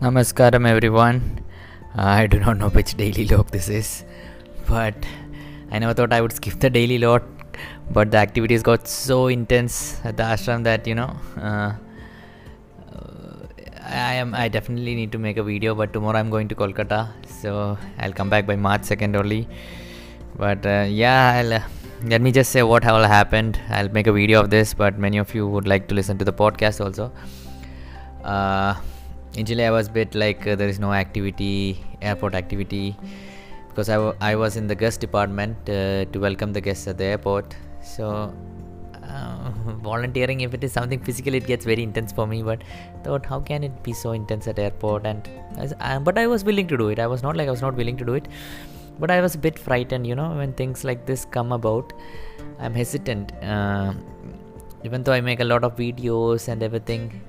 Namaskaram, everyone. I do not know which daily log this is, but I never thought I would skip the daily log. But the activities got so intense at the ashram that you know, uh, I am. I definitely need to make a video. But tomorrow I'm going to Kolkata, so I'll come back by March second only. But uh, yeah, I'll. Uh, let me just say what all happened. I'll make a video of this, but many of you would like to listen to the podcast also. Uh, initially i was a bit like uh, there is no activity airport activity because I, I was in the guest department uh, to welcome the guests at the airport. So uh, volunteering if it is something physical it gets very intense for me but thought how can it be so intense at airport? And I, but i was willing to do it. I was not like i was not willing to do it but i was a bit frightened you know when things like this come about. I'm hesitant uh, even though i make a lot of videos and everything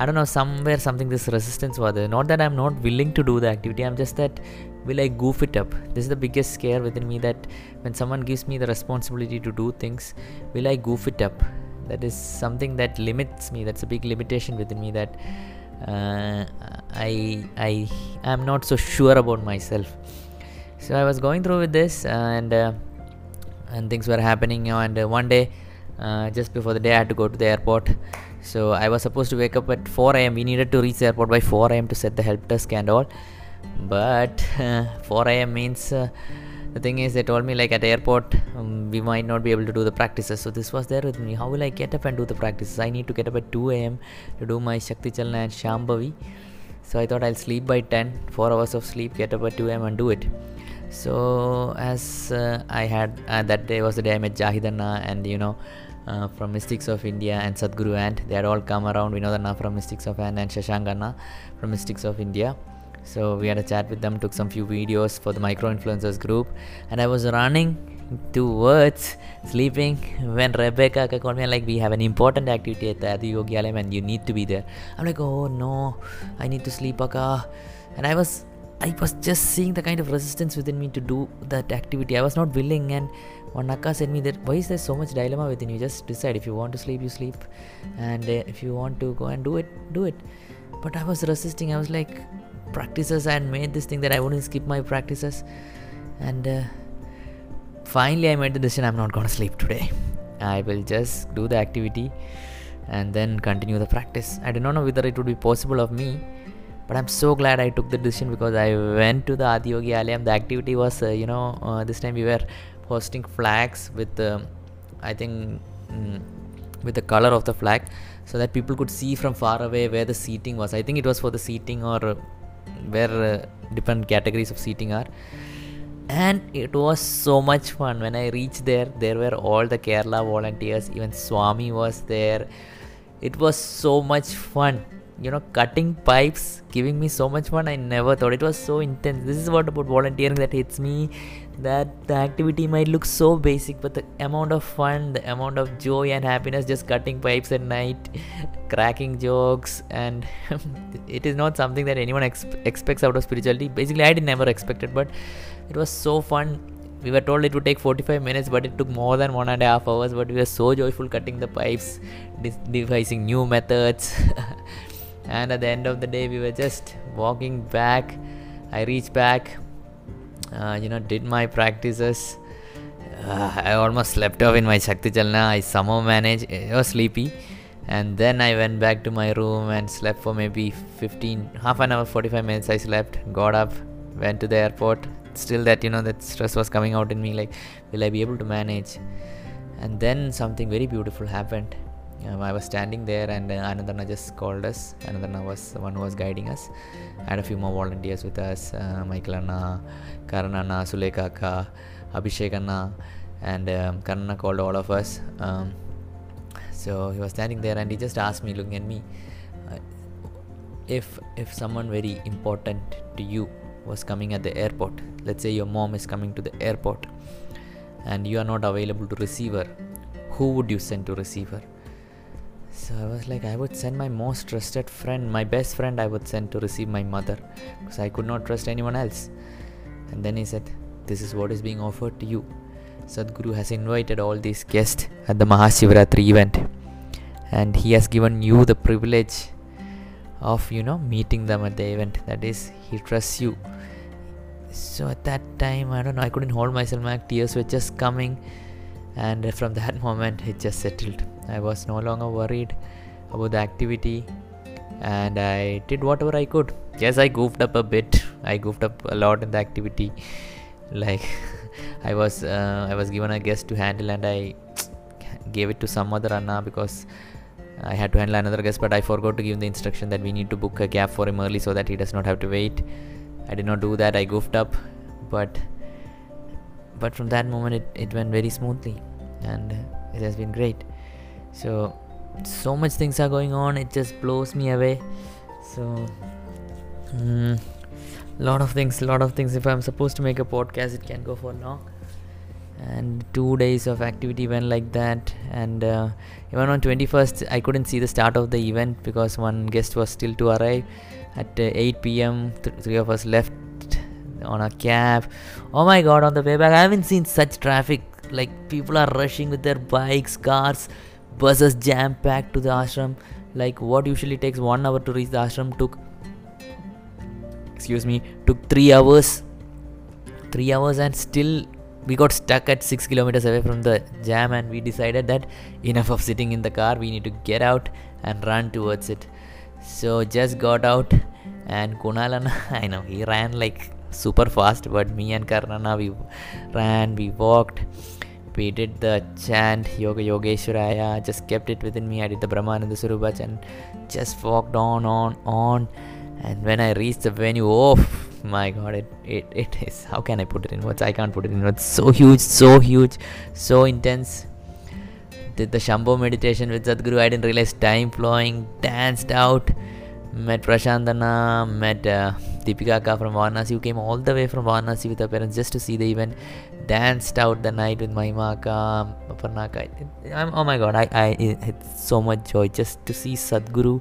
I don't know, somewhere something this resistance was there. Not that I'm not willing to do the activity, I'm just that will I goof it up? This is the biggest scare within me that when someone gives me the responsibility to do things, will I goof it up? That is something that limits me. That's a big limitation within me that uh, I I am not so sure about myself. So I was going through with this and uh, and things were happening and uh, one day uh, just before the day I had to go to the airport so I was supposed to wake up at 4 a.m. We needed to reach the airport by 4 a.m. to set the help desk and all. But uh, 4 a.m. means uh, the thing is they told me like at airport um, we might not be able to do the practices. So this was there with me. How will I get up and do the practices? I need to get up at 2 a.m. to do my Shakti Chalana and Shambhavi. So I thought I'll sleep by 10, 4 hours of sleep, get up at 2 a.m. and do it. So as uh, I had uh, that day was the day I met Jahidana and you know uh, from Mystics of India and Sadhguru and they had all come around. We know that now from Mystics of India and Shashankana from Mystics of India. So we had a chat with them, took some few videos for the micro influencers group, and I was running towards sleeping when Rebecca called me like we have an important activity at the Adi Yogi and you need to be there. I'm like, oh no, I need to sleep, Akka. And I was I was just seeing the kind of resistance within me to do that activity. I was not willing and Akka said me that why is there so much dilemma within you? Just decide if you want to sleep, you sleep, and uh, if you want to go and do it, do it. But I was resisting. I was like, practices. I made this thing that I wouldn't skip my practices, and uh, finally I made the decision. I'm not gonna sleep today. I will just do the activity and then continue the practice. I do not know whether it would be possible of me but i'm so glad i took the decision because i went to the adiyogi alayam. The activity was uh, you know uh, this time we were posting flags with uh, i think mm, with the color of the flag so that people could see from far away where the seating was. I think it was for the seating or uh, where uh, different categories of seating are. And it was so much fun. When i reached there there were all the kerala volunteers. Even swami was there. It was so much fun you know cutting pipes giving me so much fun. I never thought. It was so intense. This is what about volunteering that hits me that the activity might look so basic but the amount of fun the amount of joy and happiness just cutting pipes at night cracking jokes and it is not something that anyone ex- expects out of spirituality. Basically i did never expect it but it was so fun. We were told it would take 45 minutes but it took more than one and a half hours but we were so joyful cutting the pipes devising new methods and at the end of the day we were just walking back. I reached back uh, you know did my practices. Uh, i almost slept off in my shakti chalana i somehow managed i was sleepy. And then i went back to my room and slept for maybe 15 half an hour 45 minutes. I slept got up went to the airport. Still that you know that stress was coming out in me like will i be able to manage? And then something very beautiful happened um, I was standing there and uh, Anandana just called us. Anandana was the one who was guiding us. I had a few more volunteers with us uh, Michael Anna, Karan Anna, Sulekha Akka, Abhishek Anna, and um, Karan called all of us. Um, so he was standing there and he just asked me, looking at me, uh, if if someone very important to you was coming at the airport, let's say your mom is coming to the airport, and you are not available to receive her, who would you send to receive her? So I was like, I would send my most trusted friend, my best friend, I would send to receive my mother because I could not trust anyone else. And then he said, This is what is being offered to you. Sadhguru has invited all these guests at the Mahashivratri event. And he has given you the privilege of you know meeting them at the event. That is he trusts you. So at that time i don't know i couldn't hold myself my tears were just coming and from that moment it just settled. I was no longer worried about the activity and i did whatever i could. Yes i goofed up a bit. I goofed up a lot in the activity. Like i was uh, i was given a guest to handle and i gave it to some other anna because I had to handle another guest, but I forgot to give the instruction that we need to book a cab for him early so that he does not have to wait. I did not do that. I goofed up, but but from that moment it, it went very smoothly, and it has been great. So so much things are going on. It just blows me away. So. Mm, lot of things lot of things if i'm supposed to make a podcast it can go for long and two days of activity went like that and uh, even on 21st i couldn't see the start of the event because one guest was still to arrive at uh, 8 pm th- three of us left on a cab oh my god on the way back i haven't seen such traffic like people are rushing with their bikes cars buses jam packed to the ashram. Like what usually takes one hour to reach the ashram took excuse me took three hours. Three hours and still we got stuck at 6 kilometers away from the jam and we decided that enough of sitting in the car we need to get out and run towards it. So just got out and kunalana i know he ran like super fast but me and karnana we ran we walked we did the chant yoga yogeshwaraya just kept it within me i did the brahmananda swarupa and just walked on on on. And when i reached the venue oh my god it, it it is how can i put it in words? I can't put it in words. So huge so huge so intense. Did the shambho meditation with sadhguru i didn't realize time flowing danced out. Met prashantana met uh, deepika Ka from varanasi who came all the way from varanasi with her parents just to see the event danced out the night with mahima ka aparnaka I'm, oh my god i i it's so much joy just to see sadhguru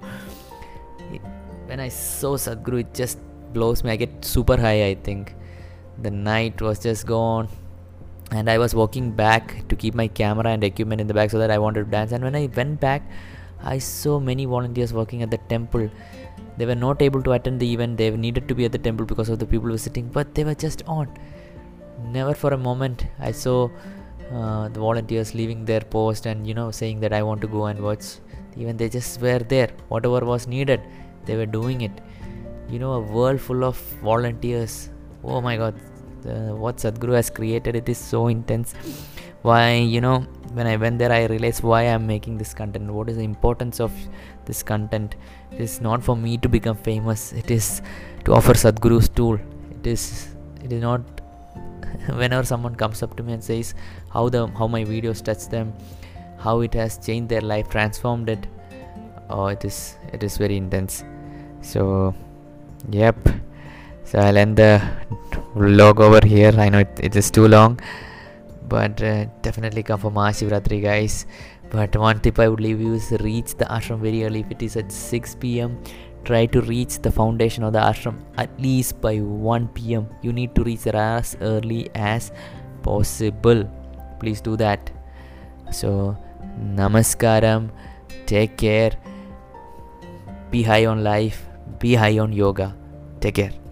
when i saw sadhguru it just blows me. I get super high, I think. The night was just gone. And I was walking back to keep my camera and equipment in the back so that I wanted to dance. And when I went back, I saw many volunteers working at the temple. They were not able to attend the event, they needed to be at the temple because of the people visiting, but they were just on. Never for a moment I saw uh, the volunteers leaving their post and you know saying that I want to go and watch. Even they just were there, whatever was needed, they were doing it. You know a world full of volunteers. Oh my god. What sadhguru has created it is so intense why you know when i went there i realized why i'm making this content. What is the importance of this content? It is not for me to become famous. It is to offer sadhguru's tool. It is it is not whenever someone comes up to me and says how the how my videos touch them how it has changed their life transformed it. Oh it is it is very intense. So yep. So i'll end the vlog over here. I know it, it is too long but uh, definitely come for mahashivratri guys. But one tip i would leave you is reach the ashram very early. If it is at 6 pm try to reach the foundation of the ashram at least by 1 pm you need to reach there as early as possible. Please do that. So namaskaram. Take care. Be high on life. Be high on yoga. Take care.